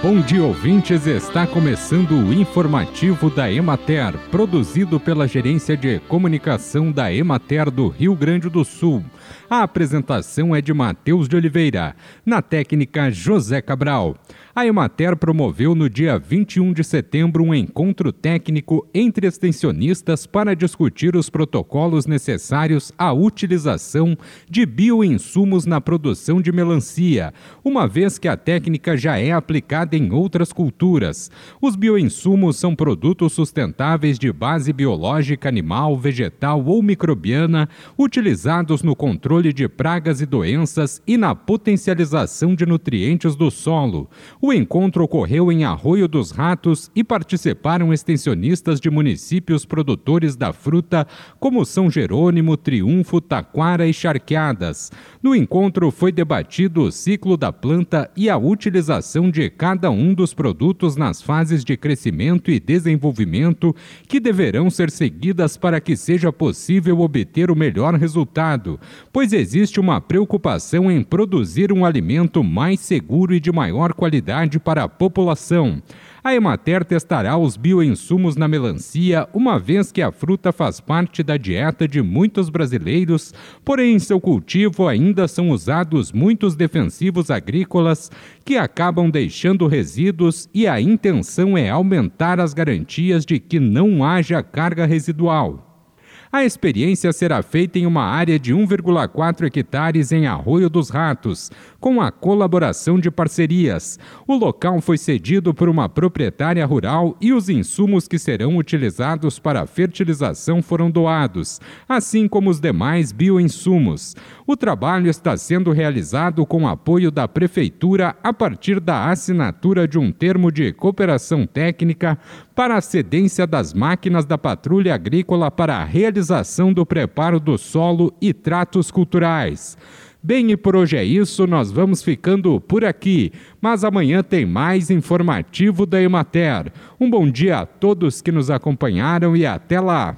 Bom dia, ouvintes. Está começando o informativo da Emater, produzido pela Gerência de Comunicação da Emater do Rio Grande do Sul. A apresentação é de Matheus de Oliveira, na técnica José Cabral. A Emater promoveu no dia 21 de setembro um encontro técnico entre extensionistas para discutir os protocolos necessários à utilização de bioinsumos na produção de melancia, uma vez que a técnica já é aplicada em outras culturas. Os bioinsumos são produtos sustentáveis de base biológica animal, vegetal ou microbiana utilizados no controle de pragas e doenças e na potencialização de nutrientes do solo. O encontro ocorreu em Arroio dos Ratos e participaram extensionistas de municípios produtores da fruta, como São Jerônimo, Triunfo, Taquara e Charqueadas. No encontro foi debatido o ciclo da planta e a utilização de cada um dos produtos nas fases de crescimento e desenvolvimento que deverão ser seguidas para que seja possível obter o melhor resultado, pois existe uma preocupação em produzir um alimento mais seguro e de maior qualidade para a população. A Emater testará os bioinsumos na melancia, uma vez que a fruta faz parte da dieta de muitos brasileiros, porém em seu cultivo ainda são usados muitos defensivos agrícolas que acabam deixando resíduos e a intenção é aumentar as garantias de que não haja carga residual. A experiência será feita em uma área de 1,4 hectares em Arroio dos Ratos, com a colaboração de parcerias. O local foi cedido por uma proprietária rural e os insumos que serão utilizados para a fertilização foram doados, assim como os demais bioinsumos. O trabalho está sendo realizado com apoio da Prefeitura a partir da assinatura de um termo de cooperação técnica para a cedência das máquinas da Patrulha Agrícola para a realização do preparo do solo e tratos culturais. Bem, e por hoje é isso, nós vamos ficando por aqui, mas amanhã tem mais informativo da Emater. Um bom dia a todos que nos acompanharam e até lá!